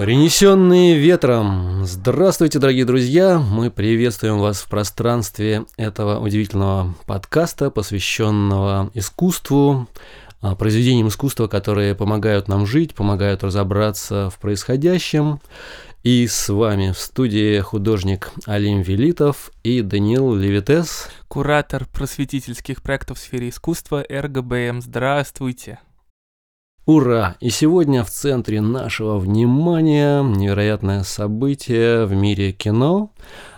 Принесенные ветром. Здравствуйте, дорогие друзья! Мы приветствуем вас в пространстве этого удивительного подкаста, посвященного искусству, а, произведениям искусства, которые помогают нам жить, помогают разобраться в происходящем. И с вами в студии художник Алим Велитов и Даниил Левитес. Куратор просветительских проектов в сфере искусства РГБМ. Здравствуйте! Ура! И сегодня в центре нашего внимания невероятное событие в мире кино,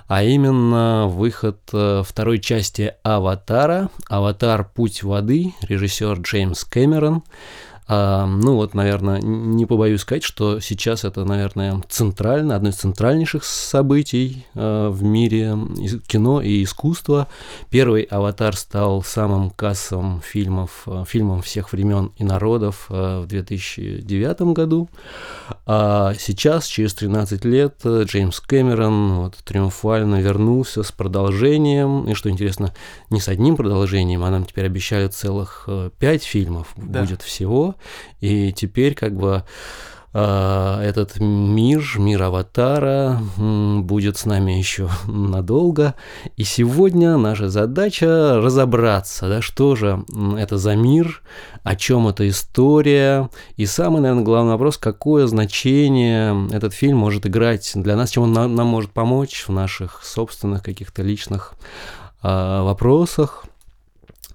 а именно выход э, второй части «Аватара», «Аватар. Путь воды», режиссер Джеймс Кэмерон – а, ну вот, наверное, не побоюсь сказать, что сейчас это, наверное, центрально, одно из центральнейших событий а, в мире кино и искусства. Первый «Аватар» стал самым кассовым фильмов, а, фильмом всех времен и народов а, в 2009 году. А сейчас, через 13 лет, Джеймс Кэмерон вот, триумфально вернулся с продолжением. И что интересно, не с одним продолжением, а нам теперь обещали целых пять фильмов да. будет всего. И теперь как бы а, этот мир, мир аватара будет с нами еще надолго. И сегодня наша задача разобраться, да, что же это за мир, о чем эта история. И самый, наверное, главный вопрос, какое значение этот фильм может играть для нас, чем он нам, нам может помочь в наших собственных каких-то личных э, вопросах.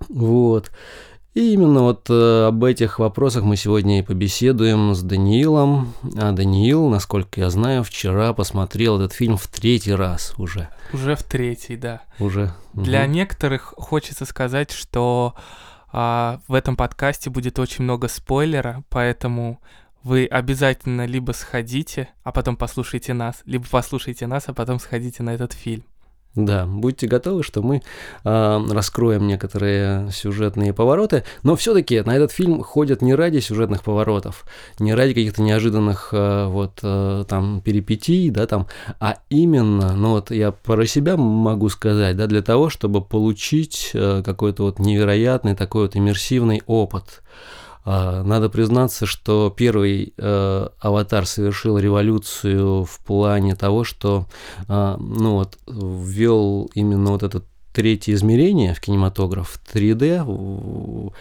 Вот. И именно вот э, об этих вопросах мы сегодня и побеседуем с Даниилом. А Даниил, насколько я знаю, вчера посмотрел этот фильм в третий раз уже. Уже в третий, да. Уже. Для угу. некоторых хочется сказать, что а, в этом подкасте будет очень много спойлера, поэтому вы обязательно либо сходите, а потом послушайте нас, либо послушайте нас, а потом сходите на этот фильм. Да, будьте готовы, что мы э, раскроем некоторые сюжетные повороты, но все-таки на этот фильм ходят не ради сюжетных поворотов, не ради каких-то неожиданных э, вот э, там перипетий, да, там, а именно, ну вот я про себя могу сказать, да, для того, чтобы получить э, какой-то вот невероятный такой вот иммерсивный опыт. А, надо признаться, что первый э, аватар совершил революцию в плане того, что э, ну вот, ввел именно вот этот третье измерение в кинематограф 3D,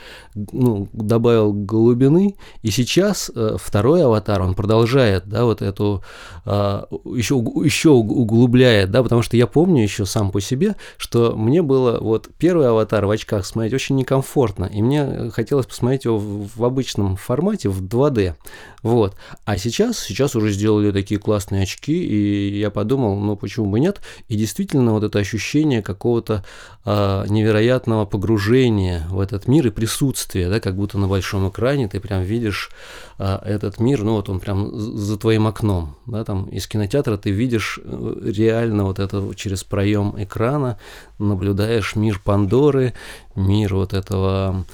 ну, добавил глубины, и сейчас э, второй аватар, он продолжает, да, вот эту, еще, а, еще углубляет, да, потому что я помню еще сам по себе, что мне было вот первый аватар в очках смотреть очень некомфортно, и мне хотелось посмотреть его в, в обычном формате, в 2D, вот, а сейчас, сейчас уже сделали такие классные очки, и я подумал, ну, почему бы нет, и действительно вот это ощущение какого-то э, невероятного погружения в этот мир и присутствия, да, как будто на большом экране ты прям видишь э, этот мир, ну вот он прям за твоим окном, да, там из кинотеатра ты видишь э, реально вот это через проем экрана, наблюдаешь мир Пандоры, мир вот этого а,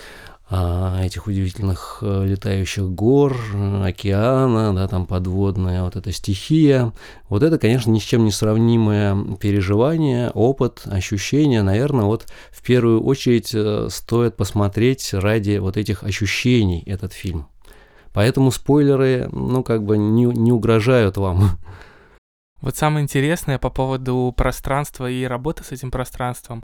этих удивительных э, летающих гор, океана, да, там подводная вот эта стихия. Вот это, конечно, ни с чем не сравнимое переживание, опыт, ощущение. Наверное, вот в первую очередь э, стоит посмотреть ради вот этих ощущений этот фильм. Поэтому спойлеры, ну, как бы не, не угрожают вам. Вот самое интересное по поводу пространства и работы с этим пространством.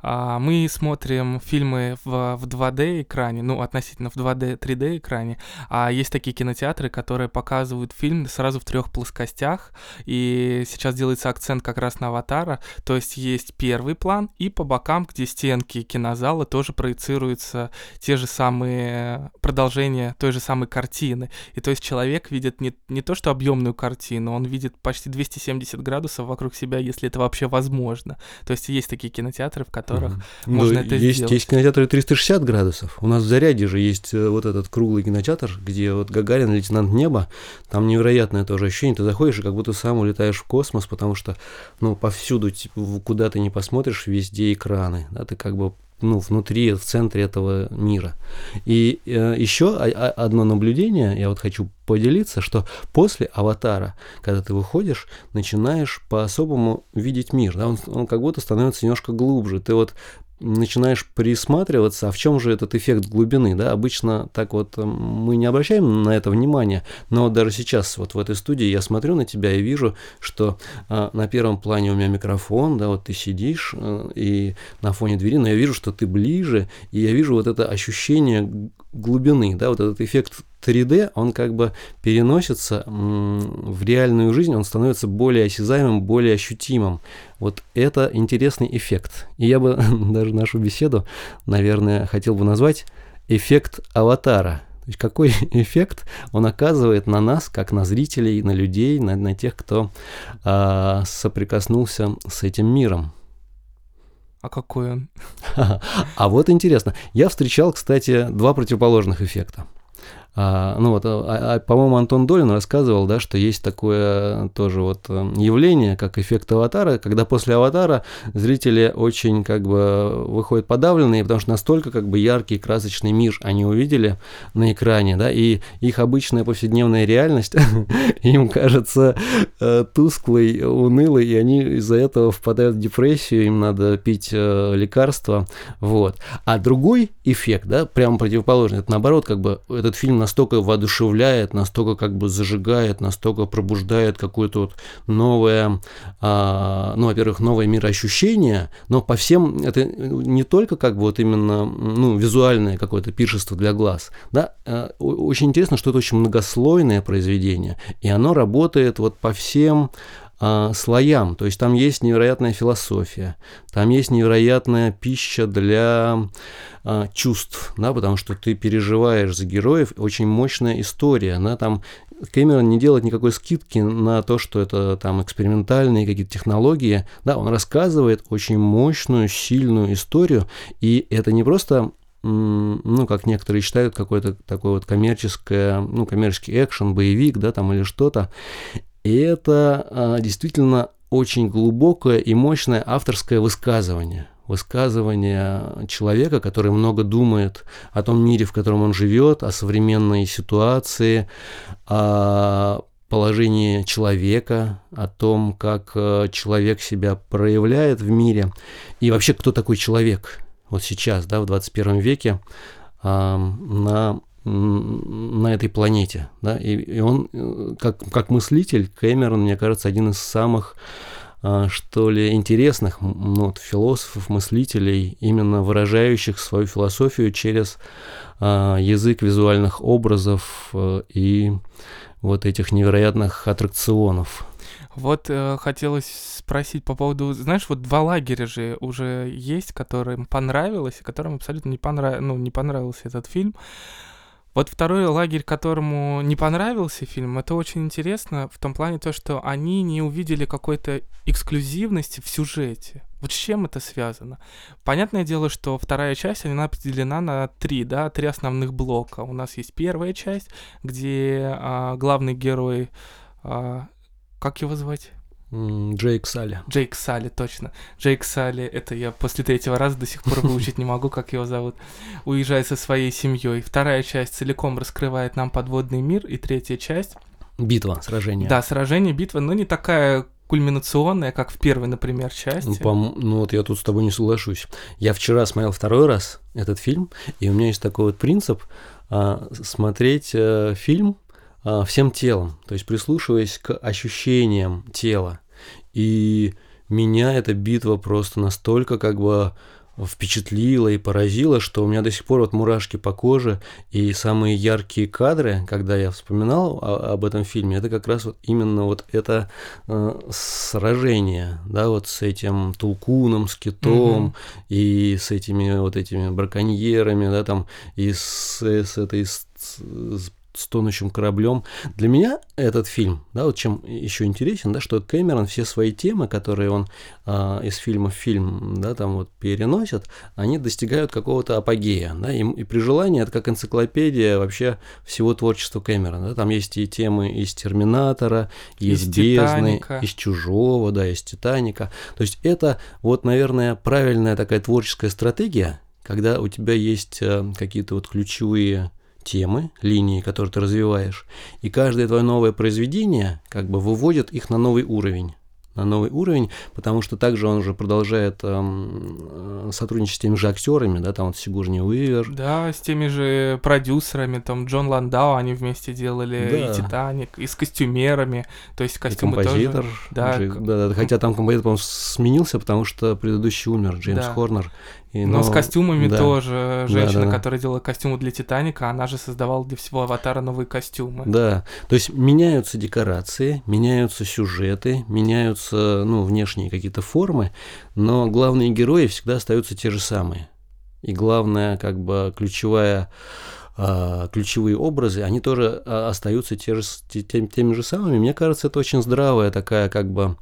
А, мы смотрим фильмы в, в 2D экране, ну, относительно в 2D, 3D экране, а есть такие кинотеатры, которые показывают фильм сразу в трех плоскостях, и сейчас делается акцент как раз на аватара, то есть есть первый план, и по бокам, где стенки кинозала, тоже проецируются те же самые продолжения той же самой картины. И то есть человек видит не, не то, что объемную картину, он видит почти 200 270 градусов вокруг себя, если это вообще возможно. То есть есть такие кинотеатры, в которых угу. можно ну, это есть, сделать. Есть кинотеатры 360 градусов. У нас в Заряде же есть э, вот этот круглый кинотеатр, где вот Гагарин, лейтенант Неба, там невероятное тоже ощущение. Ты заходишь и как будто сам улетаешь в космос, потому что, ну, повсюду, типа, куда ты не посмотришь, везде экраны, да, ты как бы ну, внутри, в центре этого мира. И э, еще одно наблюдение, я вот хочу поделиться, что после аватара, когда ты выходишь, начинаешь по-особому видеть мир, да, он, он как будто становится немножко глубже. Ты вот начинаешь присматриваться, а в чем же этот эффект глубины, да, обычно так вот э, мы не обращаем на это внимания, но даже сейчас вот в этой студии я смотрю на тебя и вижу, что а, на первом плане у меня микрофон, да, вот ты сидишь а, и на фоне двери, но я вижу, что ты ближе, и я вижу вот это ощущение глубины, да, вот этот эффект 3D, он как бы переносится в реальную жизнь, он становится более осязаемым, более ощутимым. Вот это интересный эффект. И я бы даже нашу беседу, наверное, хотел бы назвать эффект аватара. То есть какой эффект он оказывает на нас, как на зрителей, на людей, на, на тех, кто а, соприкоснулся с этим миром. А какой он? А вот интересно. Я встречал, кстати, два противоположных эффекта. А, ну вот, а, а, по-моему, Антон Долин рассказывал, да, что есть такое тоже вот э, явление, как эффект аватара, когда после аватара зрители очень как бы выходят подавленные, потому что настолько как бы яркий красочный мир они увидели на экране, да, и их обычная повседневная реальность им кажется э, тусклой, унылой, и они из-за этого впадают в депрессию, им надо пить э, лекарства, вот. А другой эффект, да, прямо противоположный, это наоборот, как бы этот фильм настолько воодушевляет, настолько как бы зажигает, настолько пробуждает какое-то вот новое, а, ну, во-первых, новое мироощущение, но по всем это не только как бы вот именно, ну, визуальное какое-то пиршество для глаз, да, а, очень интересно, что это очень многослойное произведение, и оно работает вот по всем а, слоям. То есть там есть невероятная философия, там есть невероятная пища для а, чувств, да, потому что ты переживаешь за героев, очень мощная история. Да, там Кэмерон не делает никакой скидки на то, что это там экспериментальные какие-то технологии. Да, он рассказывает очень мощную, сильную историю, и это не просто ну, как некоторые считают, какой-то такой вот коммерческое, ну, коммерческий экшен, боевик, да, там или что-то. И это а, действительно очень глубокое и мощное авторское высказывание. Высказывание человека, который много думает о том мире, в котором он живет, о современной ситуации, о положении человека, о том, как э, человек себя проявляет в мире, и вообще, кто такой человек вот сейчас, да, в 21 веке, на на этой планете. Да? И, и он, э, как, как мыслитель, Кэмерон, мне кажется, один из самых а, что ли, интересных ну, вот, философов, мыслителей, именно выражающих свою философию через а, язык визуальных образов а, и вот этих невероятных аттракционов. Вот э, хотелось спросить по поводу, знаешь, вот два лагеря же уже есть, которым понравилось, и которым абсолютно не, понрав... ну, не понравился этот фильм. Вот второй лагерь, которому не понравился фильм, это очень интересно в том плане то, что они не увидели какой-то эксклюзивности в сюжете. Вот с чем это связано? Понятное дело, что вторая часть, она поделена на три, да, три основных блока. У нас есть первая часть, где а, главный герой, а, как его звать? Джейк Салли. Джейк Салли, точно. Джейк Салли, это я после третьего раза до сих пор выучить не могу, как его зовут. Уезжает со своей семьей. Вторая часть целиком раскрывает нам подводный мир, и третья часть... Битва, сражение. Да, сражение, битва, но не такая кульминационная, как в первой, например, части. Ну, по, ну вот я тут с тобой не соглашусь. Я вчера смотрел второй раз этот фильм, и у меня есть такой вот принцип а, смотреть а, фильм всем телом, то есть прислушиваясь к ощущениям тела. И меня эта битва просто настолько как бы впечатлила и поразила, что у меня до сих пор вот мурашки по коже, и самые яркие кадры, когда я вспоминал о, об этом фильме, это как раз вот именно вот это э, сражение, да, вот с этим Тулкуном, с Китом, угу. и с этими вот этими браконьерами, да, там, и с, с этой с, с с тонущим кораблем. Для меня этот фильм, да, вот чем еще интересен, да, что Кэмерон все свои темы, которые он а, из фильма в фильм, да, там вот переносит, они достигают какого-то апогея, да, и, и при желании это как энциклопедия вообще всего творчества Кэмерона, да, там есть и темы из Терминатора, из, из Бездны, Титаника. из Чужого, да, из Титаника, то есть это вот, наверное, правильная такая творческая стратегия, когда у тебя есть э, какие-то вот ключевые темы, линии, которые ты развиваешь, и каждое твое новое произведение как бы выводит их на новый уровень. на новый уровень, потому что также он уже продолжает эм, сотрудничать с теми же актерами, да, там вот Сигурни Уивер. Да, с теми же продюсерами, там Джон Ландау они вместе делали да. и Титаник, и с костюмерами, то есть костюмы и композитор, тоже. Да, уже, да, да, хотя там композитор, по-моему, сменился, потому что предыдущий умер, Джеймс да. Хорнер. И, но, но с костюмами да. тоже. Женщина, да, да, которая делала костюмы для Титаника, она же создавала для всего аватара новые костюмы. Да, то есть меняются декорации, меняются сюжеты, меняются ну, внешние какие-то формы, но главные герои всегда остаются те же самые. И главная, как бы, ключевая а, ключевые образы, они тоже а, остаются те же, тем, теми же самыми. Мне кажется, это очень здравая такая как бы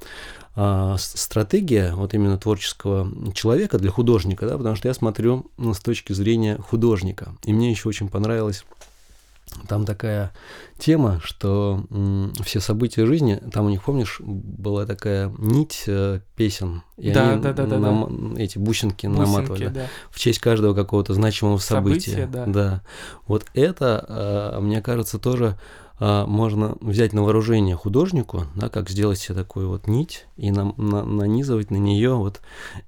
стратегия вот именно творческого человека для художника, да, потому что я смотрю ну, с точки зрения художника. И мне еще очень понравилось там такая тема, что все события жизни, там у них, помнишь, была такая нить э, песен, и да, они да, да, да, нам, да. эти бусинки, бусинки наматывали да. в честь каждого какого-то значимого события. События, да. да. Вот это, э, мне кажется, тоже а, можно взять на вооружение художнику, да, как сделать себе такую вот нить и на, на, нанизывать на нее вот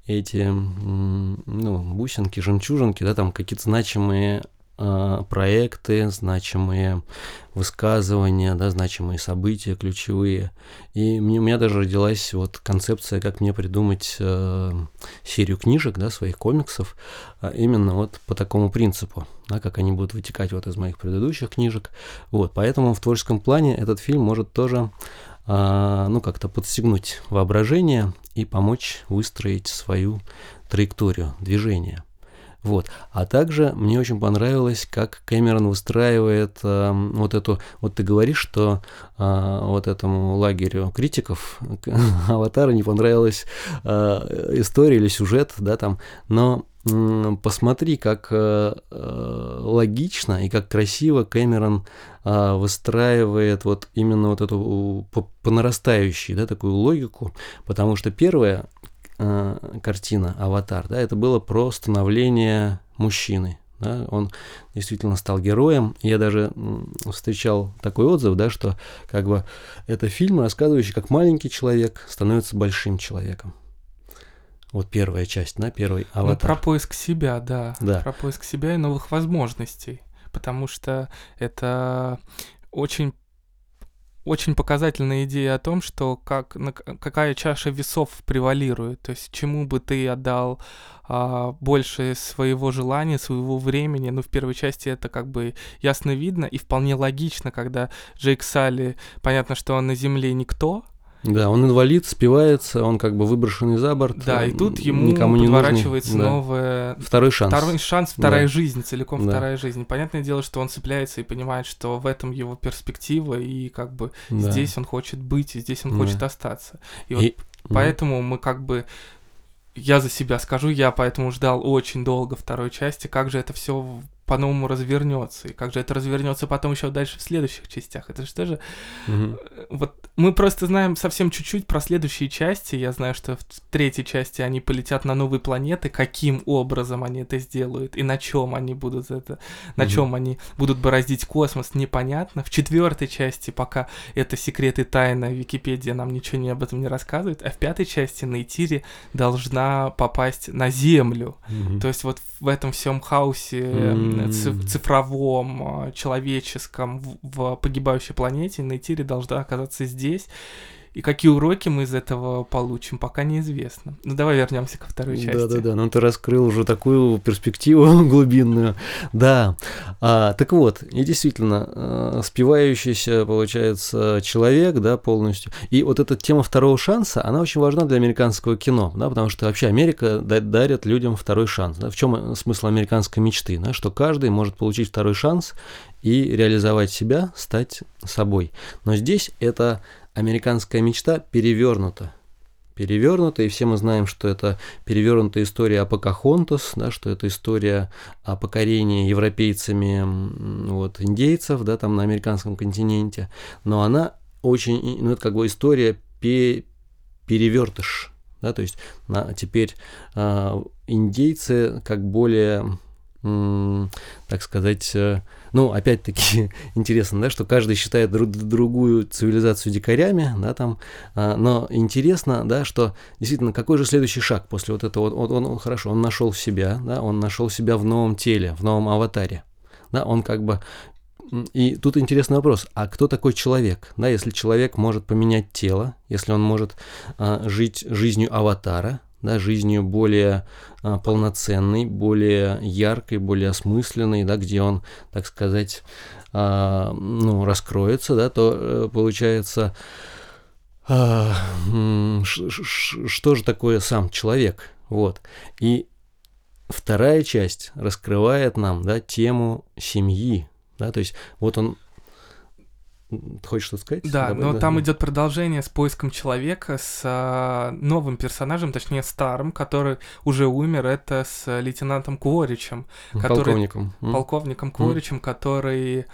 эти ну, бусинки, жемчужинки, да, там какие-то значимые а, проекты, значимые высказывания, да, значимые события ключевые. И мне, у меня даже родилась вот концепция, как мне придумать э, серию книжек, да, своих комиксов, э, именно вот по такому принципу, да, как они будут вытекать вот из моих предыдущих книжек. Вот, поэтому в творческом плане этот фильм может тоже э, ну, как-то подстегнуть воображение и помочь выстроить свою траекторию движения. Вот. А также мне очень понравилось, как Кэмерон выстраивает э, вот эту... Вот ты говоришь, что э, вот этому лагерю критиков Аватара не понравилась э, история или сюжет, да, там, но посмотри, как э, э, логично и как красиво Кэмерон э, выстраивает вот именно вот эту по, по нарастающей, да, такую логику, потому что первое, э, картина «Аватар», да, это было про становление мужчины. Да, он действительно стал героем. Я даже встречал такой отзыв, да, что как бы это фильм, рассказывающий, как маленький человек становится большим человеком. Вот первая часть, да, первый ну, аватар. Ну, про поиск себя, да. да. Про поиск себя и новых возможностей. Потому что это очень очень показательная идея о том, что как, на, какая чаша весов превалирует, то есть чему бы ты отдал а, больше своего желания, своего времени. Ну, в первой части это как бы ясно видно и вполне логично, когда Джейк Салли, понятно, что он на Земле никто, да, он инвалид, спивается, он как бы выброшенный за борт. Да, и тут ему никому не подворачивается нужный, новое... Второй шанс. Второй шанс, вторая да. жизнь, целиком да. вторая жизнь. Понятное дело, что он цепляется и понимает, что в этом его перспектива, и как бы да. здесь он хочет быть, и здесь он да. хочет остаться. И, и... вот поэтому мы как бы я за себя скажу, я поэтому ждал очень долго второй части, как же это все по-новому развернется, и как же это развернется потом еще дальше в следующих частях. Это же тоже... Угу. Вот мы просто знаем совсем чуть-чуть про следующие части. Я знаю, что в третьей части они полетят на новые планеты. Каким образом они это сделают и на чем они будут это, на угу. чем они будут бороздить космос, непонятно. В четвертой части пока это секреты тайна, Википедия нам ничего не об этом не рассказывает. А в пятой части Нейтири должна попасть на Землю. Угу. То есть вот в этом всем хаосе цифровом, а, человеческом, в, в погибающей планете, Нейтири должна оказаться здесь. И какие уроки мы из этого получим, пока неизвестно. Ну давай вернемся ко второй части. Да-да-да, ну ты раскрыл уже такую перспективу глубинную. Да, а, так вот, и действительно, а, спивающийся, получается, человек, да, полностью. И вот эта тема второго шанса, она очень важна для американского кино, да, потому что вообще Америка дарит людям второй шанс. Да? В чем смысл американской мечты? Да? Что каждый может получить второй шанс и реализовать себя, стать собой. Но здесь это американская мечта перевернута. Перевернута, и все мы знаем, что это перевернутая история о Покахонтас, да, что это история о покорении европейцами вот, индейцев да, там на американском континенте. Но она очень, ну это как бы история пе перевертыш. Да, то есть на, теперь э, индейцы как более так сказать, э, ну, опять-таки, интересно, да, что каждый считает друг, другую цивилизацию дикарями, да, там, а, но интересно, да, что действительно, какой же следующий шаг после вот этого, вот он, он хорошо, он нашел себя, да, он нашел себя в новом теле, в новом аватаре, да, он как бы и тут интересный вопрос, а кто такой человек? Да, если человек может поменять тело, если он может а, жить жизнью аватара, да, жизнью более а, полноценной, более яркой, более осмысленной, да, где он, так сказать, а, ну, раскроется, да, то э, получается, а, что же такое сам человек, вот. И вторая часть раскрывает нам, да, тему семьи, да, то есть вот он ты хочешь что-то сказать? Да, Давай, но да, там идет продолжение с поиском человека, с а, новым персонажем, точнее старым, который уже умер. Это с лейтенантом Кворичем, который, полковником, полковником Кворичем, mm. который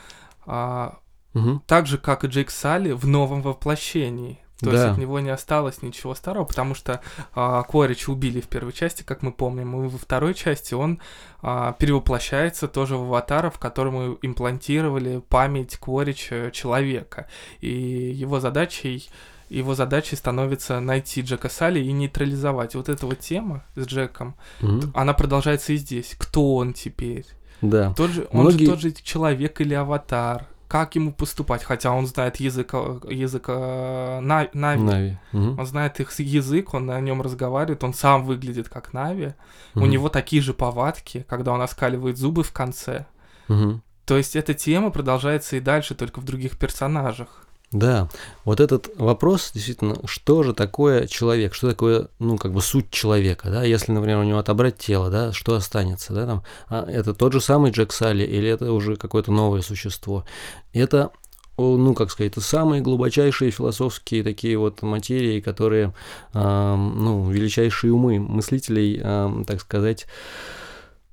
а, угу. так же как и Джейк Салли в новом воплощении. То да. есть от него не осталось ничего старого, потому что а, Корича убили в первой части, как мы помним, и во второй части он а, перевоплощается тоже в аватара, в которому имплантировали память Корича человека. И его задачей его задачей становится найти Джека Салли и нейтрализовать. Вот эта вот тема с Джеком, mm-hmm. она продолжается и здесь. Кто он теперь? Да. Тот же, он Многие... же тот же человек или аватар как ему поступать, хотя он знает язык, язык э, Нави. Нави. Угу. Он знает их язык, он на нем разговаривает, он сам выглядит как Нави. Угу. У него такие же повадки, когда он оскаливает зубы в конце. Угу. То есть эта тема продолжается и дальше, только в других персонажах. Да, вот этот вопрос, действительно, что же такое человек, что такое, ну, как бы суть человека, да, если, например, у него отобрать тело, да, что останется, да, там, а это тот же самый Джек Салли или это уже какое-то новое существо. Это ну, как сказать, это самые глубочайшие философские такие вот материи, которые, э, ну, величайшие умы мыслителей, э, так сказать,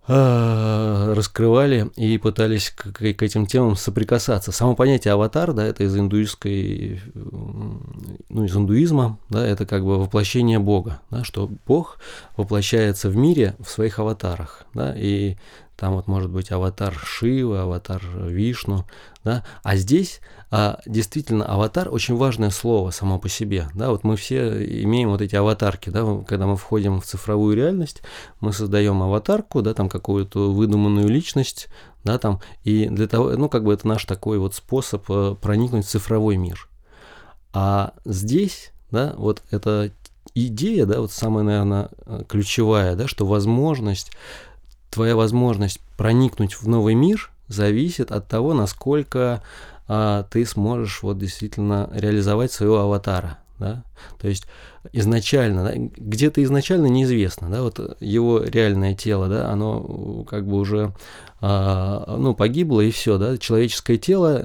раскрывали и пытались к, к этим темам соприкасаться. Само понятие аватар, да, это из индуистской, ну, из индуизма, да, это как бы воплощение Бога, да, что Бог воплощается в мире в своих аватарах, да, и там вот может быть аватар Шива, аватар Вишну, да, а здесь а, действительно аватар очень важное слово само по себе, да, вот мы все имеем вот эти аватарки, да, когда мы входим в цифровую реальность, мы создаем аватарку, да, там какую-то выдуманную личность, да, там, и для того, ну, как бы это наш такой вот способ э, проникнуть в цифровой мир. А здесь, да, вот эта идея, да, вот самая, наверное, ключевая, да, что возможность твоя возможность проникнуть в новый мир зависит от того, насколько а, ты сможешь вот действительно реализовать своего аватара. Да? То есть изначально, да, где-то изначально неизвестно, да, вот его реальное тело, да, оно как бы уже а, ну, погибло и все, да, человеческое тело,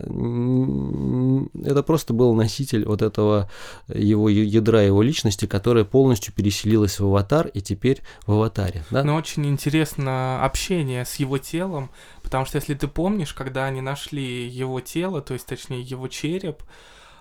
это просто был носитель вот этого его ядра, его личности, которая полностью переселилась в аватар и теперь в аватаре, да. Но очень интересно общение с его телом, потому что если ты помнишь, когда они нашли его тело, то есть точнее его череп,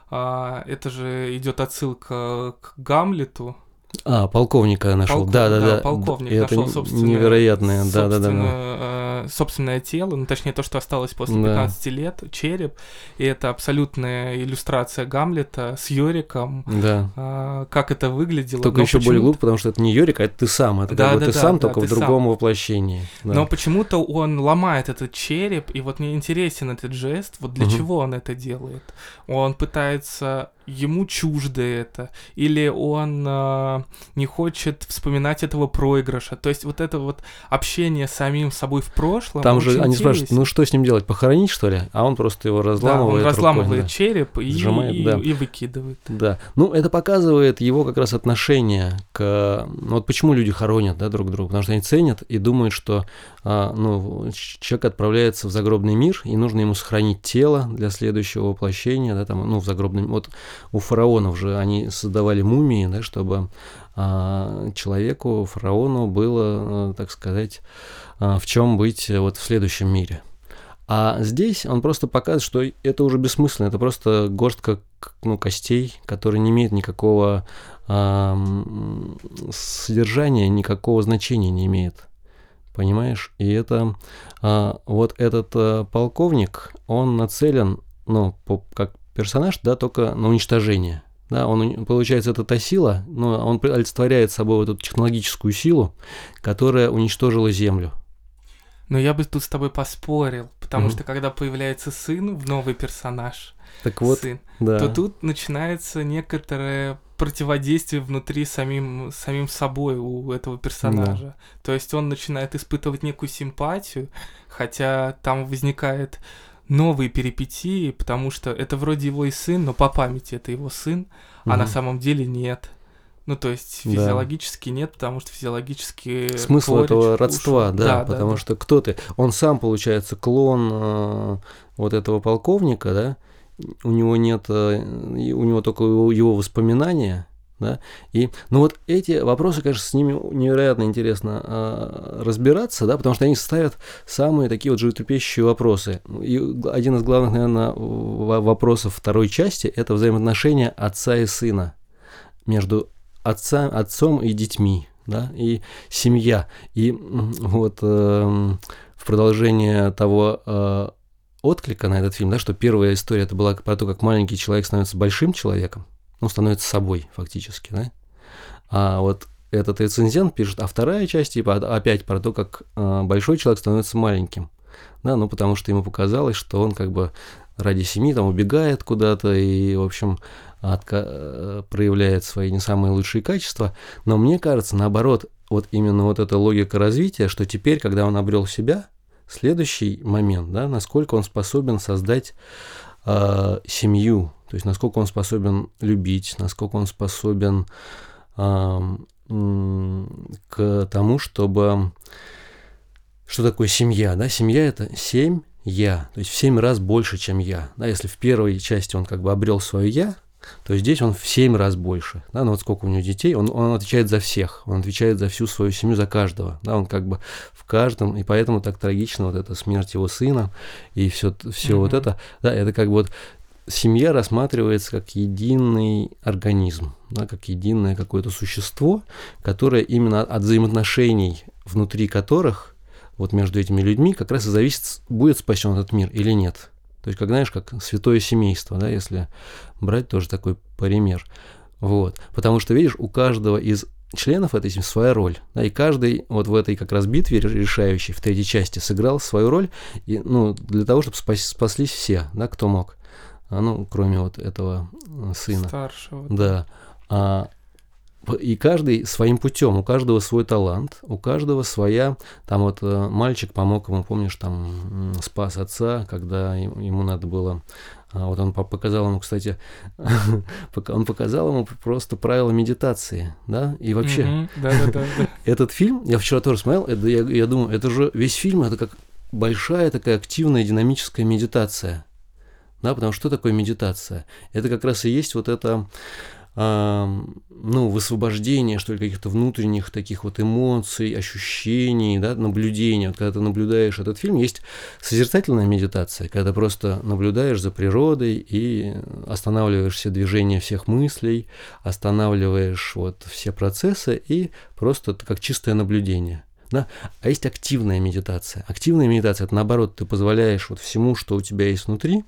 это же идет отсылка к Гамлету, а, полковника нашел. Полков... Да, да, да. Полковник это нашел собственное, невероятное, да, да, да, да. Э, собственное тело, ну точнее то, что осталось после 15 да. лет, череп, и это абсолютная иллюстрация Гамлета с Йориком. Да. А, как это выглядело. Только еще более глупо, потому что это не Йорик, а это ты сам, это да, как бы да, ты да, сам, да, только ты в другом сам. воплощении. Да. Но почему-то он ломает этот череп, и вот мне интересен этот жест, вот для угу. чего он это делает. Он пытается ему чуждо это, или он э, не хочет вспоминать этого проигрыша. То есть вот это вот общение с самим собой в прошлом. Там же они спрашивают, ну что с ним делать, похоронить что ли? А он просто его разламывает. Да, он разламывает рукой, да. череп и, Сжимает, и, да. и выкидывает. Да, ну это показывает его как раз отношение к... Ну, вот почему люди хоронят да, друг друга, потому что они ценят и думают, что а, ну, человек отправляется в загробный мир, и нужно ему сохранить тело для следующего воплощения, да, там, ну, в загробный... Вот у фараонов же они создавали мумии, да, чтобы а, человеку, фараону было, а, так сказать, а, в чем быть вот в следующем мире. А здесь он просто показывает, что это уже бессмысленно, это просто горстка ну, костей, которые не имеют никакого э, содержания, никакого значения не имеет. понимаешь? И это а, вот этот а, полковник, он нацелен, ну, по, как персонаж, да, только на уничтожение. Да, он, получается, это та сила, но он олицетворяет собой вот эту технологическую силу, которая уничтожила Землю. Но я бы тут с тобой поспорил, потому mm-hmm. что когда появляется сын в новый персонаж, так вот, сын, да. то тут начинается некоторое противодействие внутри самим, самим собой у этого персонажа. Да. То есть он начинает испытывать некую симпатию, хотя там возникает новые перипетии, потому что это вроде его и сын, но по памяти это его сын, угу. а на самом деле нет. Ну, то есть физиологически да. нет, потому что физиологически... Смысл этого родства, да, да, потому да, что кто ты? Он сам, получается, клон э, вот этого полковника, да, у него нет, э, у него только его воспоминания, да, и, ну вот эти вопросы, конечно, с ними невероятно интересно э, разбираться, да, потому что они ставят самые такие вот животрепещущие вопросы. И один из главных, наверное, вопросов второй части – это взаимоотношения отца и сына между отца, отцом и детьми, да, и семья. И вот э, в продолжение того э, отклика на этот фильм, да, что первая история это была про то, как маленький человек становится большим человеком, ну, становится собой фактически, да, а вот этот рецензент пишет, а вторая часть, типа, опять про то, как э, большой человек становится маленьким, да, ну, потому что ему показалось, что он как бы ради семьи там убегает куда-то и, в общем, отка- э, проявляет свои не самые лучшие качества, но мне кажется, наоборот, вот именно вот эта логика развития, что теперь, когда он обрел себя, следующий момент, да, насколько он способен создать э, семью, то есть насколько он способен любить, насколько он способен э, к тому, чтобы... Что такое семья? Да? Семья – это семь я, то есть в семь раз больше, чем я. Да? Если в первой части он как бы обрел свое я, то здесь он в 7 раз больше. Да, ну вот сколько у него детей, он, он отвечает за всех, он отвечает за всю свою семью, за каждого. Да, он как бы в каждом, и поэтому так трагично вот эта смерть его сына и все, все mm-hmm. вот это. Да, это как бы вот семья рассматривается как единый организм, да, как единое какое-то существо, которое именно от взаимоотношений, внутри которых вот между этими людьми как раз и зависит, будет спасен этот мир или нет. То есть, как знаешь, как святое семейство, да, если брать тоже такой пример. Вот. Потому что, видишь, у каждого из членов этой семьи своя роль. Да, и каждый вот в этой как раз битве решающей, в третьей части, сыграл свою роль и, ну, для того, чтобы спас, спаслись все, да, кто мог. А, ну, кроме вот этого э, сына. Старшего. Да. А, и каждый своим путем, у каждого свой талант, у каждого своя, там вот э, мальчик помог ему, помнишь, там спас отца, когда ему надо было, а, вот он показал ему, кстати, он показал ему просто правила медитации, да, и вообще этот фильм, я вчера тоже смотрел, это, я, я думаю, это же весь фильм, это как большая такая активная динамическая медитация, да, потому что такое медитация? Это как раз и есть вот это ну, высвобождение, что ли, каких-то внутренних таких вот эмоций, ощущений, да, наблюдения. Вот когда ты наблюдаешь этот фильм, есть созерцательная медитация, когда просто наблюдаешь за природой и останавливаешь все движения всех мыслей, останавливаешь вот все процессы и просто как чистое наблюдение. Да? А есть активная медитация. Активная медитация – это наоборот, ты позволяешь вот всему, что у тебя есть внутри,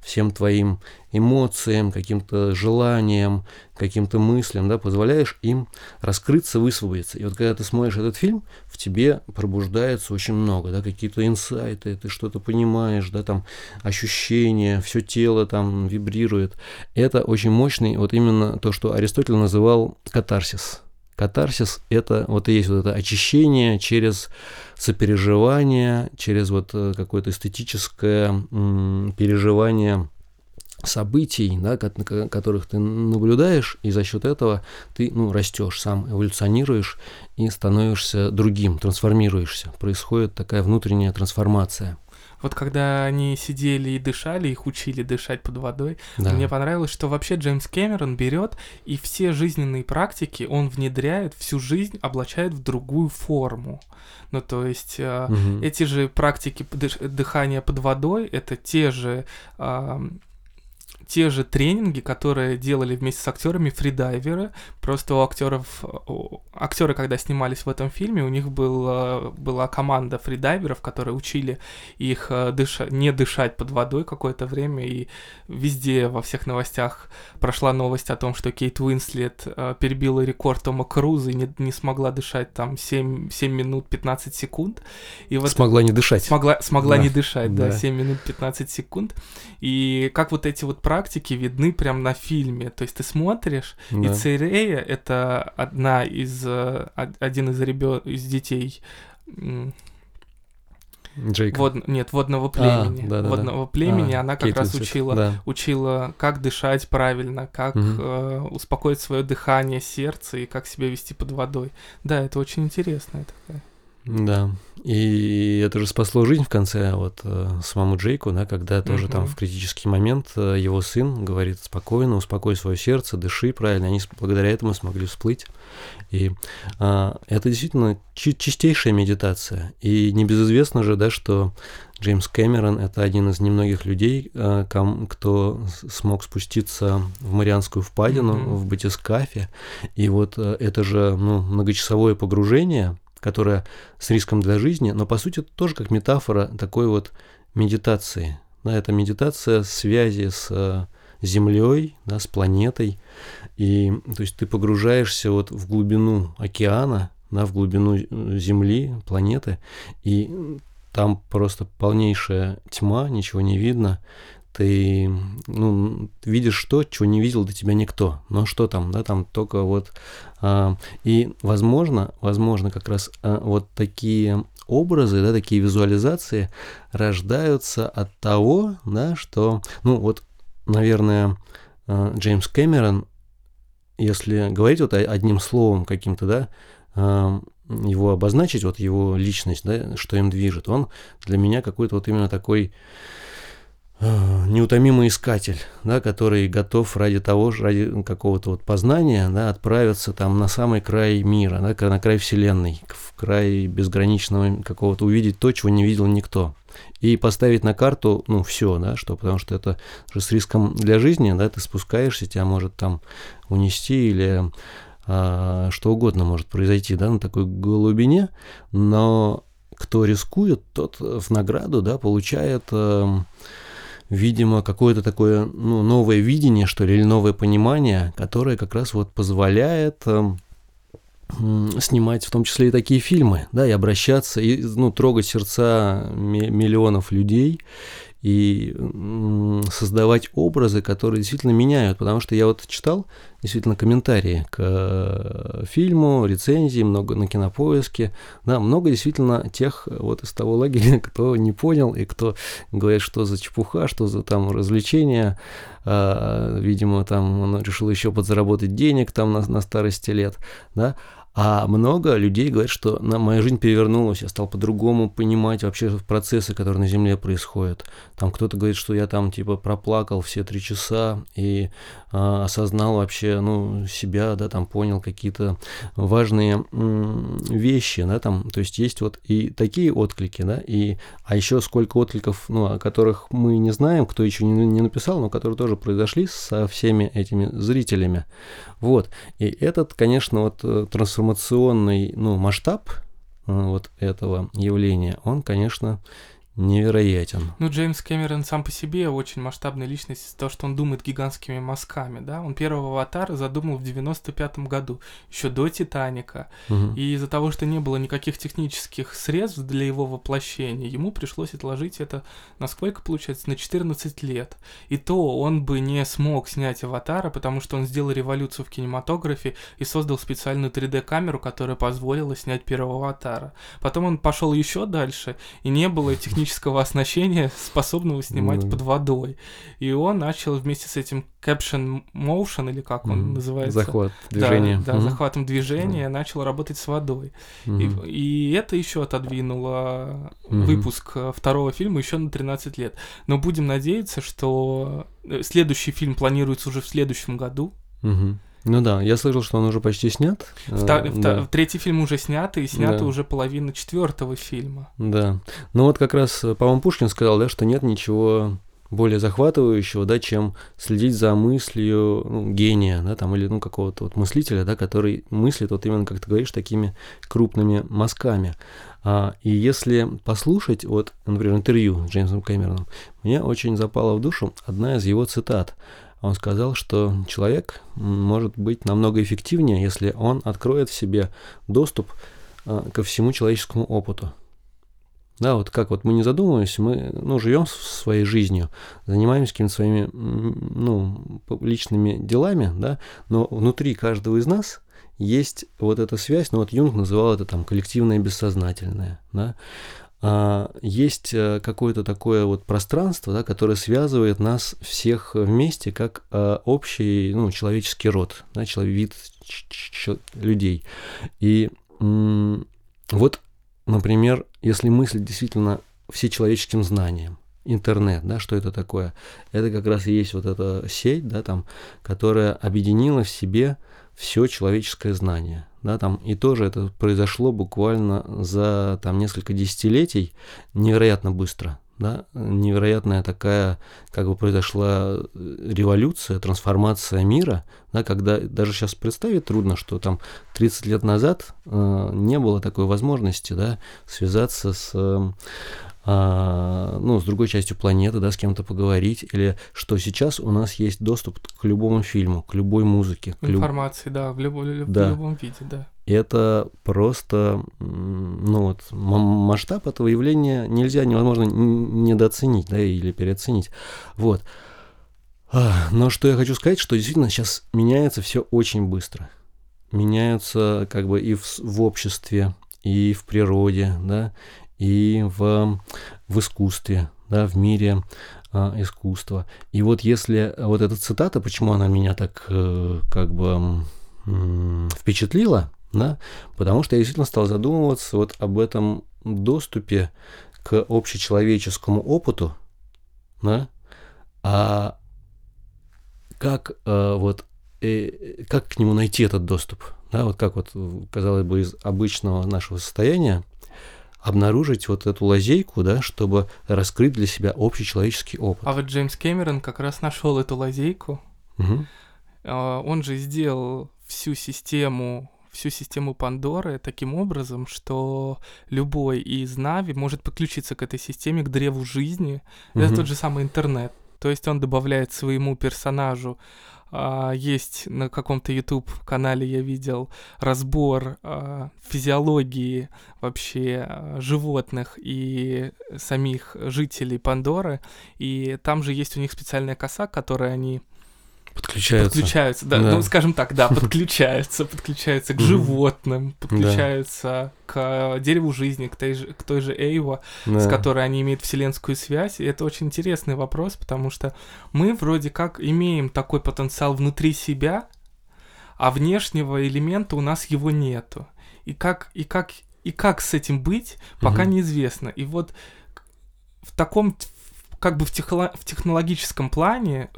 всем твоим эмоциям, каким-то желаниям, каким-то мыслям, да, позволяешь им раскрыться, высвободиться. И вот когда ты смотришь этот фильм, в тебе пробуждается очень много, да, какие-то инсайты, ты что-то понимаешь, да, там ощущения, все тело там вибрирует. Это очень мощный, вот именно то, что Аристотель называл катарсис – Катарсис – это вот и есть вот это очищение через сопереживание, через вот э, какое-то эстетическое переживание событий, да, которых ты наблюдаешь, и за счет этого ты ну, растешь сам, эволюционируешь и становишься другим, трансформируешься. Происходит такая внутренняя трансформация. Вот когда они сидели и дышали, их учили дышать под водой, да. мне понравилось, что вообще Джеймс Кэмерон берет и все жизненные практики он внедряет, всю жизнь облачает в другую форму. Ну, то есть угу. эти же практики дыхания под водой, это те же те же тренинги, которые делали вместе с актерами фридайверы. Просто у актеров, актеры, когда снимались в этом фильме, у них был, была команда фридайверов, которые учили их э, дыша, не дышать под водой какое-то время. И везде во всех новостях прошла новость о том, что Кейт Уинслет э, перебила рекорд Тома Круза и не, не смогла дышать там 7, 7 минут 15 секунд. И вот смогла не дышать. Смогла, смогла да. не дышать, да, да, 7 минут 15 секунд. И как вот эти вот практики видны прям на фильме. То есть ты смотришь, да. и Церея — это одна из... Э, один из ребят, из детей Джейка. Вод... Нет, водного племени. А, да, да, водного да. племени. А, она как Кейт раз учила, да. учила, как дышать правильно, как угу. э, успокоить свое дыхание, сердце и как себя вести под водой. Да, это очень интересная такая. Да. И это же спасло жизнь в конце вот э, самому Джейку, да, когда тоже mm-hmm. там в критический момент э, его сын говорит спокойно, успокой свое сердце, дыши правильно. Они благодаря этому смогли всплыть. И э, это действительно чи- чистейшая медитация. И небезызвестно же, да, что Джеймс Кэмерон это один из немногих людей, э, ком, кто смог спуститься в Марианскую впадину, mm-hmm. в батискафе. И вот э, это же ну, многочасовое погружение которая с риском для жизни, но по сути тоже как метафора такой вот медитации. Да, это медитация связи с э, Землей, да, с планетой. И то есть ты погружаешься вот в глубину океана, да, в глубину э, Земли, планеты, и там просто полнейшая тьма, ничего не видно ты ну, видишь то, чего не видел до тебя никто. Но что там, да, там только вот... А, и, возможно, возможно, как раз а, вот такие образы, да, такие визуализации рождаются от того, да, что, ну, вот, наверное, а, Джеймс Кэмерон, если говорить вот одним словом каким-то, да, а, его обозначить, вот его личность, да, что им движет, он для меня какой-то вот именно такой Э, неутомимый искатель, да, который готов ради того же, ради какого-то вот познания, да, отправиться там на самый край мира, да, на край Вселенной, в край безграничного какого-то, увидеть то, чего не видел никто. И поставить на карту, ну, все, да, что, потому что это же с риском для жизни, да, ты спускаешься, тебя может там унести или а, что угодно может произойти, да, на такой глубине, но кто рискует, тот в награду, да, получает... А, видимо, какое-то такое ну, новое видение, что ли, или новое понимание, которое как раз вот позволяет э, снимать в том числе и такие фильмы, да, и обращаться, и, ну, трогать сердца миллионов людей, и создавать образы, которые действительно меняют, потому что я вот читал действительно комментарии к э, фильму, рецензии, много на кинопоиске, да, много действительно тех вот из того лагеря, кто не понял и кто говорит, что за чепуха, что за там развлечения, а, видимо, там он решил еще подзаработать денег там на, на старости лет, да, а много людей говорят, что на, моя жизнь перевернулась, я стал по-другому понимать вообще процессы, которые на Земле происходят. Там кто-то говорит, что я там типа проплакал все три часа и а, осознал вообще ну, себя, да, там понял какие-то важные м, вещи, да, там, то есть есть вот и такие отклики, да, и, а еще сколько откликов, ну, о которых мы не знаем, кто еще не, не написал, но которые тоже произошли со всеми этими зрителями. Вот. И этот, конечно, вот э, трансформационный ну, масштаб э, вот этого явления, он, конечно, невероятен. Ну, Джеймс Кэмерон сам по себе очень масштабная личность, то, что он думает гигантскими мазками, да. Он первого аватара задумал в 95-м году, еще до Титаника. Угу. И из-за того, что не было никаких технических средств для его воплощения, ему пришлось отложить это на сколько, получается, на 14 лет. И то он бы не смог снять аватара, потому что он сделал революцию в кинематографе и создал специальную 3D-камеру, которая позволила снять первого аватара. Потом он пошел еще дальше, и не было технических технического оснащения, способного снимать mm. под водой. И он начал вместе с этим caption motion, или как он mm. называется? Захват движения. Да, да mm. захватом движения, mm. начал работать с водой. Mm. И, и это еще отодвинуло mm. выпуск э, второго фильма еще на 13 лет. Но будем надеяться, что э, следующий фильм планируется уже в следующем году. Mm-hmm. Ну да, я слышал, что он уже почти снят. Втор... Э, да. Третий фильм уже снят, и снята да. уже половина четвертого фильма. Да. Ну вот как раз, по-моему, Пушкин сказал, да, что нет ничего более захватывающего, да, чем следить за мыслью ну, гения, да, там, или, ну, какого-то вот мыслителя, да, который мыслит, вот именно, как ты говоришь, такими крупными мазками. А, и если послушать, вот, например, интервью с Джеймсом Кэмероном, мне очень запала в душу одна из его цитат. Он сказал, что человек может быть намного эффективнее, если он откроет в себе доступ а, ко всему человеческому опыту. Да, вот как вот мы не задумываемся, мы ну, живем своей жизнью, занимаемся какими-то своими ну, личными делами, да, но внутри каждого из нас есть вот эта связь, ну вот Юнг называл это там коллективное бессознательное, да, есть э, какое-то такое вот пространство, да, которое связывает нас всех вместе как а, общий ну, человеческий род, да, вид людей. И вот, например, если мыслить действительно всечеловеческим знанием, интернет, да, что это такое? Это как раз и есть вот эта сеть, да, там, которая объединила в себе все человеческое знание, да, там, и тоже это произошло буквально за там несколько десятилетий невероятно быстро, да, невероятная такая, как бы произошла э, революция, трансформация мира, да, когда даже сейчас представить трудно, что там 30 лет назад э, не было такой возможности, да, связаться с э, а, ну, с другой частью планеты, да, с кем-то поговорить, или что сейчас у нас есть доступ к любому фильму, к любой музыке. К Информации, люб... да, в, люб... да. в любом виде, да. Это просто, ну вот, масштаб этого явления нельзя, невозможно недооценить, да, или переоценить. Вот. А, но что я хочу сказать, что действительно сейчас меняется все очень быстро. Меняются как бы и в, в обществе, и в природе, да, и в, в искусстве, да, в мире а, искусства. И вот если вот эта цитата, почему она меня так э, как бы э, впечатлила, да, потому что я действительно стал задумываться вот об этом доступе к общечеловеческому опыту, да, а как э, вот э, как к нему найти этот доступ, да, вот как вот казалось бы из обычного нашего состояния обнаружить вот эту лазейку, да, чтобы раскрыть для себя общечеловеческий опыт. А вот Джеймс Кэмерон как раз нашел эту лазейку. Угу. Он же сделал всю систему всю систему Пандоры таким образом, что любой из Нави может подключиться к этой системе, к древу жизни. Угу. Это тот же самый интернет. То есть он добавляет своему персонажу а, есть на каком-то YouTube канале я видел разбор а, физиологии вообще а, животных и самих жителей Пандоры, и там же есть у них специальная коса, которой они Подключаются. Подключаются, да. да. Ну, скажем так, да, подключаются, подключаются к животным, подключаются к дереву жизни, к той же, к той же Эйва, с которой они имеют вселенскую связь. И это очень интересный вопрос, потому что мы вроде как имеем такой потенциал внутри себя, а внешнего элемента у нас его нету. И как, и как, и как с этим быть, пока неизвестно. И вот в таком, как бы в, техноло- в технологическом плане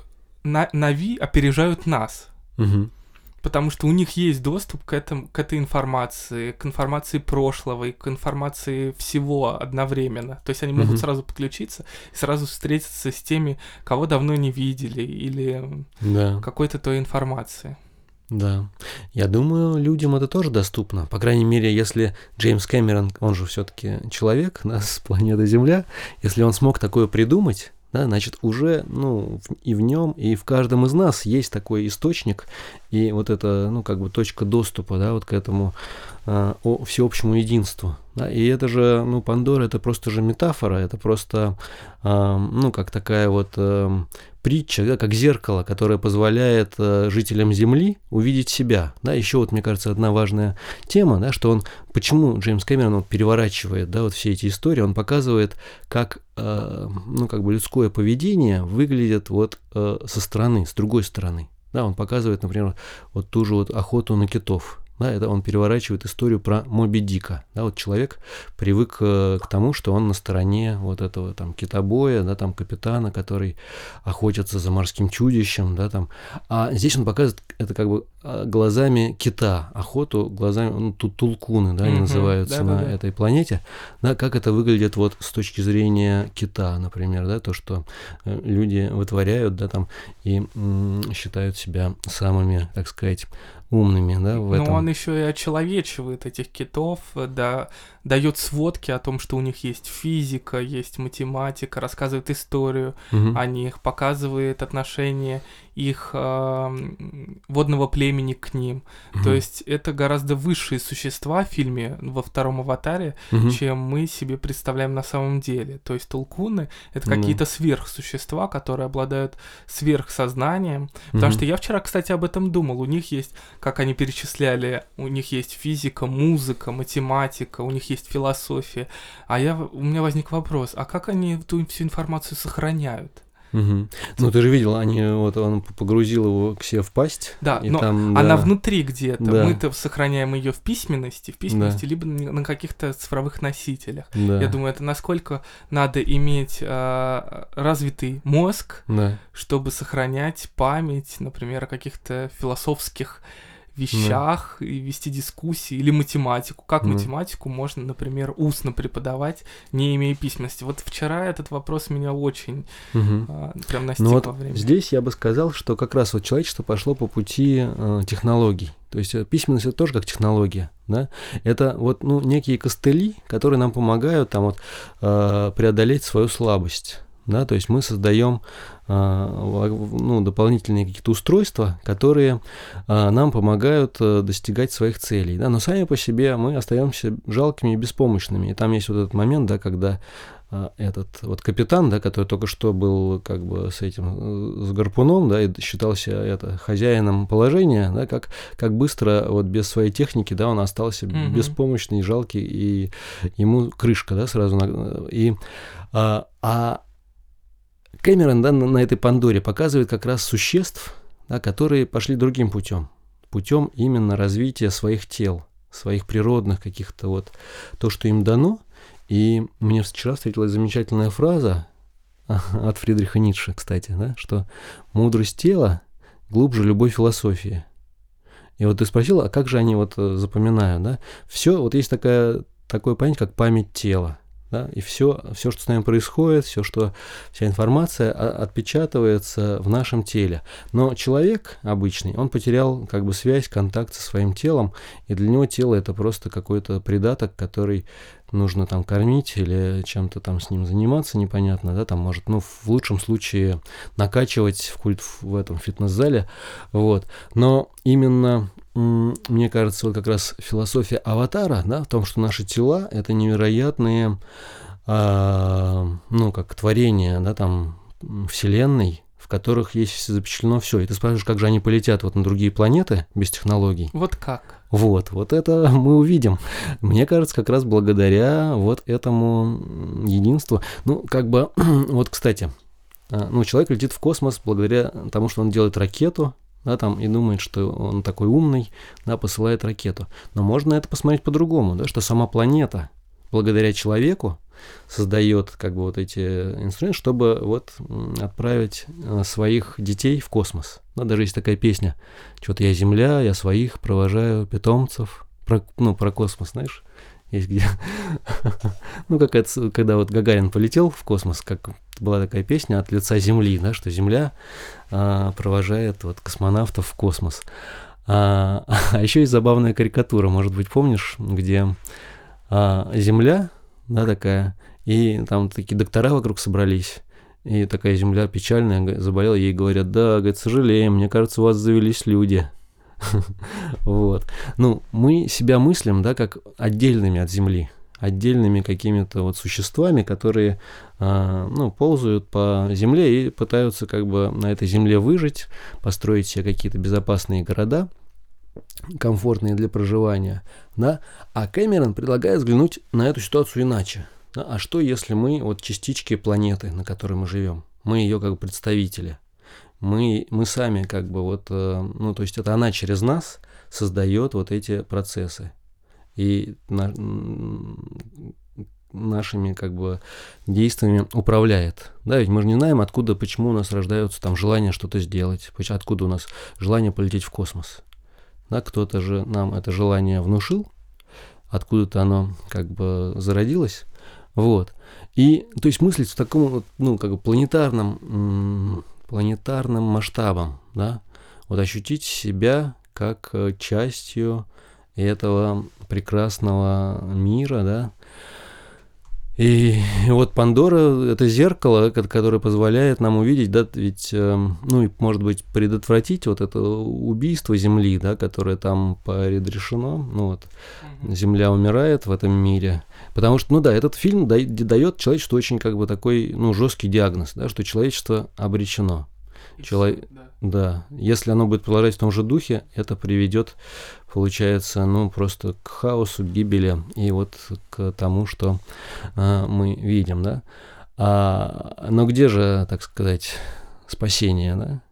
на Нави опережают нас. Угу. Потому что у них есть доступ к, этому, к этой информации, к информации прошлого и к информации всего одновременно. То есть они могут угу. сразу подключиться и сразу встретиться с теми, кого давно не видели, или да. какой-то той информации. Да. Я думаю, людям это тоже доступно. По крайней мере, если Джеймс Кэмерон, он же все-таки человек да, с планеты Земля, если он смог такое придумать, да, значит, уже ну, и в нем, и в каждом из нас есть такой источник, и вот это, ну, как бы точка доступа, да, вот к этому э, о, всеобщему единству. Да, и это же, ну, Пандора, это просто же метафора, это просто, э, ну, как такая вот э, притча, да, как зеркало, которое позволяет э, жителям Земли увидеть себя. Да, еще вот, мне кажется, одна важная тема, да, что он, почему Джеймс Кэмерон вот, переворачивает, да, вот все эти истории, он показывает, как, э, ну, как бы людское поведение выглядит вот э, со стороны, с другой стороны. Да, он показывает, например, вот ту же вот охоту на китов, Да, это он переворачивает историю про Моби Дика. Да, вот человек привык э, к тому, что он на стороне вот этого там китобоя, да, там капитана, который охотится за морским чудищем, да, там. А здесь он показывает это как бы а, глазами кита, охоту глазами, ну, тут тулкуны, да, они mm-hmm. называются да, на да, да. этой планете, да, как это выглядит вот с точки зрения кита, например, да, то, что э, люди вытворяют, да, там, и м- считают себя самыми, так сказать, умными, да, в Но этом. он еще и очеловечивает этих китов, да, дает сводки о том, что у них есть физика, есть математика, рассказывает историю угу. о них, показывает отношения их э, водного племени к ним. Угу. То есть это гораздо высшие существа в фильме во втором аватаре, угу. чем мы себе представляем на самом деле. То есть толкуны это угу. какие-то сверхсущества, которые обладают сверхсознанием. Потому что я вчера, кстати, об этом думал. У них есть, как они перечисляли, у них есть физика, музыка, математика, у них есть философия. А я, у меня возник вопрос, а как они эту всю информацию сохраняют? Угу. Ну, ты же видел, они, вот он погрузил его к себе в пасть. Да, но там, она да. внутри где-то. Да. Мы-то сохраняем ее в письменности, в письменности, да. либо на каких-то цифровых носителях. Да. Я думаю, это насколько надо иметь э, развитый мозг, да. чтобы сохранять память, например, о каких-то философских вещах mm. и вести дискуссии или математику. Как mm. математику можно, например, устно преподавать, не имея письменности? Вот вчера этот вопрос меня очень mm-hmm. а, прям настиг ну вот время. Здесь я бы сказал, что как раз вот человечество пошло по пути э, технологий. То есть э, письменность это тоже как технология, да? Это вот ну некие костыли, которые нам помогают там вот э, преодолеть свою слабость да, то есть мы создаем а, ну, дополнительные какие-то устройства, которые а, нам помогают э, достигать своих целей, да, но сами по себе мы остаемся жалкими и беспомощными, и там есть вот этот момент, да, когда а, этот вот капитан, да, который только что был как бы с этим, с гарпуном, да, и считался это хозяином положения, да, как, как быстро вот без своей техники, да, он остался угу. беспомощный, жалкий, и ему крышка, да, сразу, и, а, а Кэмерон да, на, этой Пандоре показывает как раз существ, да, которые пошли другим путем. Путем именно развития своих тел, своих природных каких-то вот, то, что им дано. И мне вчера встретилась замечательная фраза от Фридриха Ницше, кстати, да, что мудрость тела глубже любой философии. И вот ты спросил, а как же они вот э, запоминают, да? Все, вот есть такая, такое понятие, как память тела да, и все, все, что с нами происходит, все, что, вся информация отпечатывается в нашем теле. Но человек обычный, он потерял как бы связь, контакт со своим телом, и для него тело это просто какой-то придаток, который нужно там кормить или чем-то там с ним заниматься, непонятно, да, там может, ну, в лучшем случае накачивать в культ в этом фитнес-зале, вот. Но именно мне кажется, вот как раз философия аватара, да, в том, что наши тела — это невероятные, э, ну, как творения, да, там, Вселенной, в которых есть запечатлено все. И ты спрашиваешь, как же они полетят вот на другие планеты без технологий? Вот как? Вот, вот это мы увидим. Мне кажется, как раз благодаря вот этому единству. Ну, как бы, вот, кстати, а, ну, человек летит в космос благодаря тому, что он делает ракету, да, там, и думает, что он такой умный, да, посылает ракету. Но можно это посмотреть по-другому, да, что сама планета, благодаря человеку, создает как бы вот эти инструменты, чтобы вот отправить э, своих детей в космос. Да, даже есть такая песня, что-то я земля, я своих провожаю питомцев, про, ну, про космос, знаешь, есть где, ну, как это, когда вот Гагарин полетел в космос, как была такая песня от лица Земли, да, что Земля а, провожает вот космонавтов в космос. А, а еще есть забавная карикатура, может быть, помнишь, где а, Земля, да, такая, и там такие доктора вокруг собрались, и такая земля печальная, заболела, ей говорят, да, говорит, сожалеем, мне кажется, у вас завелись люди. Вот. Ну, мы себя мыслим, да, как отдельными от Земли, отдельными какими-то вот существами, которые, а, ну, ползают по Земле и пытаются как бы на этой Земле выжить, построить себе какие-то безопасные города, комфортные для проживания, да, а Кэмерон предлагает взглянуть на эту ситуацию иначе. А что, если мы вот частички планеты, на которой мы живем, мы ее как представители, мы, мы сами как бы вот, э, ну, то есть это она через нас создает вот эти процессы. И на, нашими как бы действиями управляет. Да, ведь мы же не знаем, откуда, почему у нас рождаются там желания что-то сделать, откуда у нас желание полететь в космос. Да, кто-то же нам это желание внушил, откуда-то оно как бы зародилось. Вот. И, то есть, мыслить в таком, ну, как бы планетарном, планетарном масштабом, да, вот ощутить себя как э, частью этого прекрасного мира, да, и вот Пандора — это зеркало, которое позволяет нам увидеть, да, ведь, эм, ну, и, может быть, предотвратить вот это убийство Земли, да, которое там предрешено, ну вот, Земля умирает в этом мире, потому что, ну да, этот фильм дает человечеству очень, как бы, такой, ну, жесткий диагноз, да, что человечество обречено. Человек, да. да, если оно будет продолжать в том же духе, это приведет получается, ну, просто к хаосу, гибели и вот к тому, что а, мы видим, да. А, но где же, так сказать, спасение, да?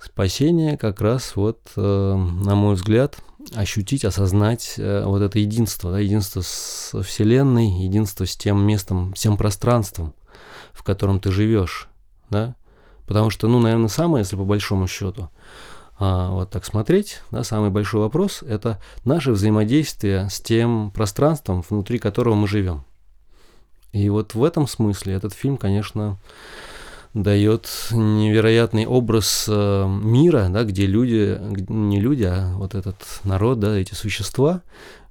Спасение как раз вот, э, на мой взгляд, ощутить, осознать э, вот это единство, да, единство с Вселенной, единство с тем местом, всем пространством, в котором ты живешь, да, потому что, ну, наверное, самое, если по большому счету, а, вот так смотреть, да, самый большой вопрос – это наше взаимодействие с тем пространством, внутри которого мы живем. И вот в этом смысле этот фильм, конечно, дает невероятный образ э, мира, да, где люди, не люди, а вот этот народ, да, эти существа,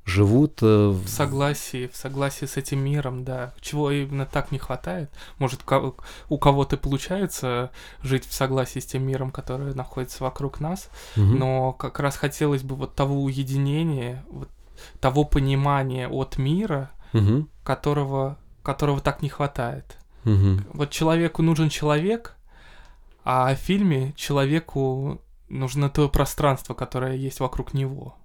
живут... Э, в согласии, в согласии с этим миром, да. Чего именно так не хватает. Может, у кого-то получается жить в согласии с тем миром, который находится вокруг нас, угу. но как раз хотелось бы вот того уединения, вот того понимания от мира, угу. которого, которого так не хватает. Угу. Вот человеку нужен человек, а в фильме человеку нужно то пространство, которое есть вокруг него.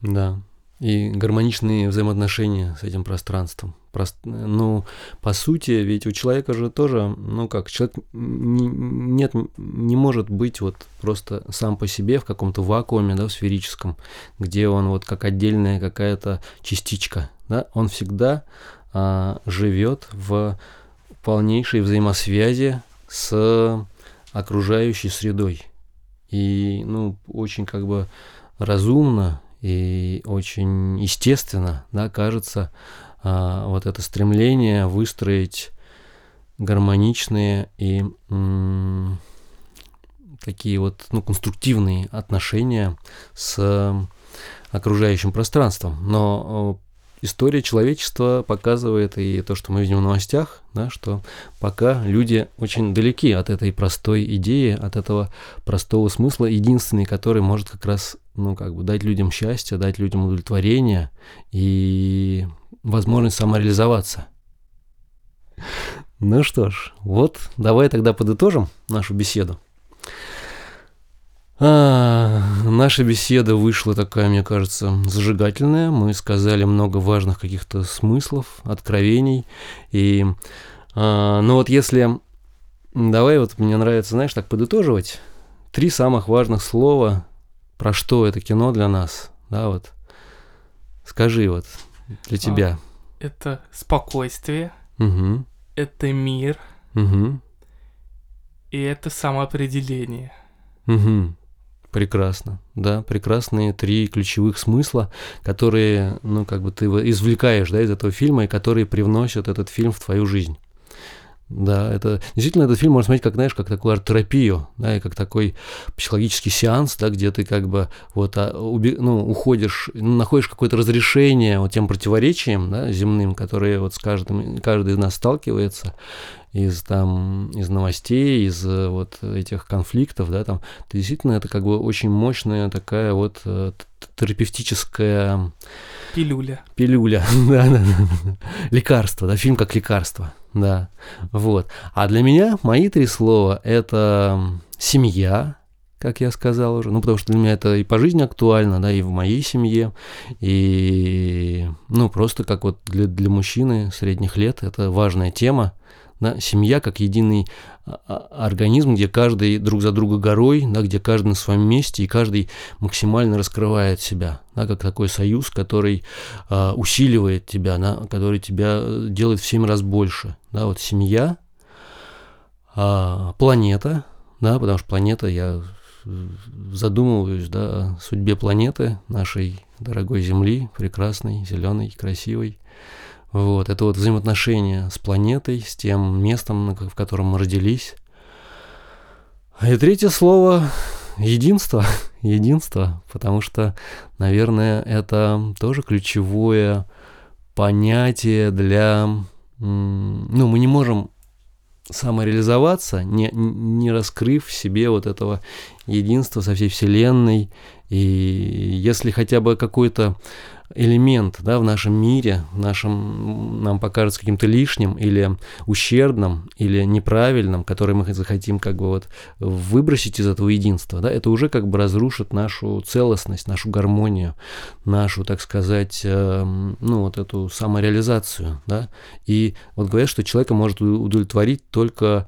Да, и гармоничные взаимоотношения с этим пространством. Прост... Ну, по сути, ведь у человека же тоже, ну как, человек не, нет, не может быть вот просто сам по себе в каком-то вакууме, да, в сферическом, где он вот как отдельная какая-то частичка, да, он всегда а, живет в полнейшей взаимосвязи с окружающей средой. И, ну, очень как бы разумно и очень естественно, да, кажется, а, вот это стремление выстроить гармоничные и такие вот ну, конструктивные отношения с окружающим пространством. Но история человечества показывает, и то, что мы видим в новостях, да, что пока люди очень далеки от этой простой идеи, от этого простого смысла, единственный, который может как раз ну, как бы дать людям счастье, дать людям удовлетворение и возможность самореализоваться. Ну что ж, вот давай тогда подытожим нашу беседу. А, наша беседа вышла такая, мне кажется, зажигательная. Мы сказали много важных каких-то смыслов, откровений. И, а, ну вот если, давай вот мне нравится, знаешь, так подытоживать. Три самых важных слова, про что это кино для нас, да, вот. Скажи вот для тебя. А, это спокойствие. Угу. Это мир. Угу. И это самоопределение. Угу. Прекрасно, да, прекрасные три ключевых смысла, которые, ну, как бы ты извлекаешь, да, из этого фильма, и которые привносят этот фильм в твою жизнь. Да, это действительно этот фильм можно смотреть как, знаешь, как такую арт-терапию, да, и как такой психологический сеанс, да, где ты как бы вот а, уби, ну, уходишь, находишь какое-то разрешение вот тем противоречиям, да, земным, которые вот с каждым, каждый из нас сталкивается, из там из новостей, из э, вот этих конфликтов, да, там, то действительно это как бы очень мощная такая вот э, терапевтическая пилюля. Пилюля, да, да, да, лекарство, да, фильм как лекарство, да, вот. А для меня мои три слова это семья, как я сказал уже, ну, потому что для меня это и по жизни актуально, да, и в моей семье, и, ну, просто как вот для, для мужчины средних лет это важная тема, Да? Семья как единый а, а, организм, где каждый друг за друга горой, да, где каждый на своем месте, и каждый максимально раскрывает себя, да, как такой союз, который э, усиливает тебя, да, который тебя делает в семь раз больше. Да, вот семья, э, планета, да, потому что планета, я задумываюсь да, о судьбе планеты, нашей дорогой Земли, прекрасной, зеленой, красивой. Вот, это вот взаимоотношения с планетой, с тем местом, в котором мы родились. И третье слово – единство. единство, потому что, наверное, это тоже ключевое понятие для... Ну, мы не можем самореализоваться, не, не раскрыв в себе вот этого единства со всей Вселенной. И если хотя бы какой-то элемент да, в нашем мире, в нашем, нам покажется каким-то лишним или ущербным, или неправильным, который мы захотим как бы вот выбросить из этого единства, да, это уже как бы разрушит нашу целостность, нашу гармонию, нашу, так сказать, э, ну вот эту самореализацию, да, и вот говорят, что человека может удовлетворить только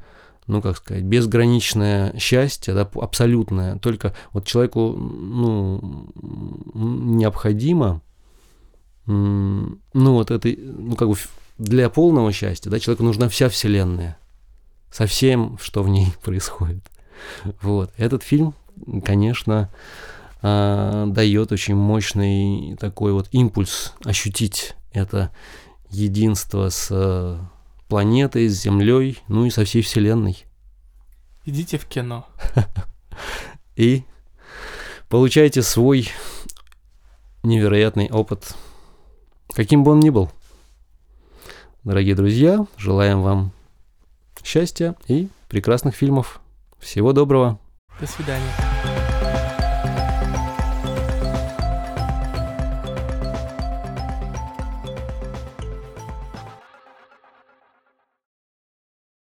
ну, как сказать, безграничное счастье, да, абсолютное. Только вот человеку, ну, необходимо ну вот это, ну как бы для полного счастья, да, человеку нужна вся вселенная со всем, что в ней происходит. Вот. Этот фильм, конечно, а, дает очень мощный такой вот импульс ощутить это единство с планетой, с Землей, ну и со всей Вселенной. Идите в кино. И получайте свой невероятный опыт каким бы он ни был. Дорогие друзья, желаем вам счастья и прекрасных фильмов. Всего доброго. До свидания.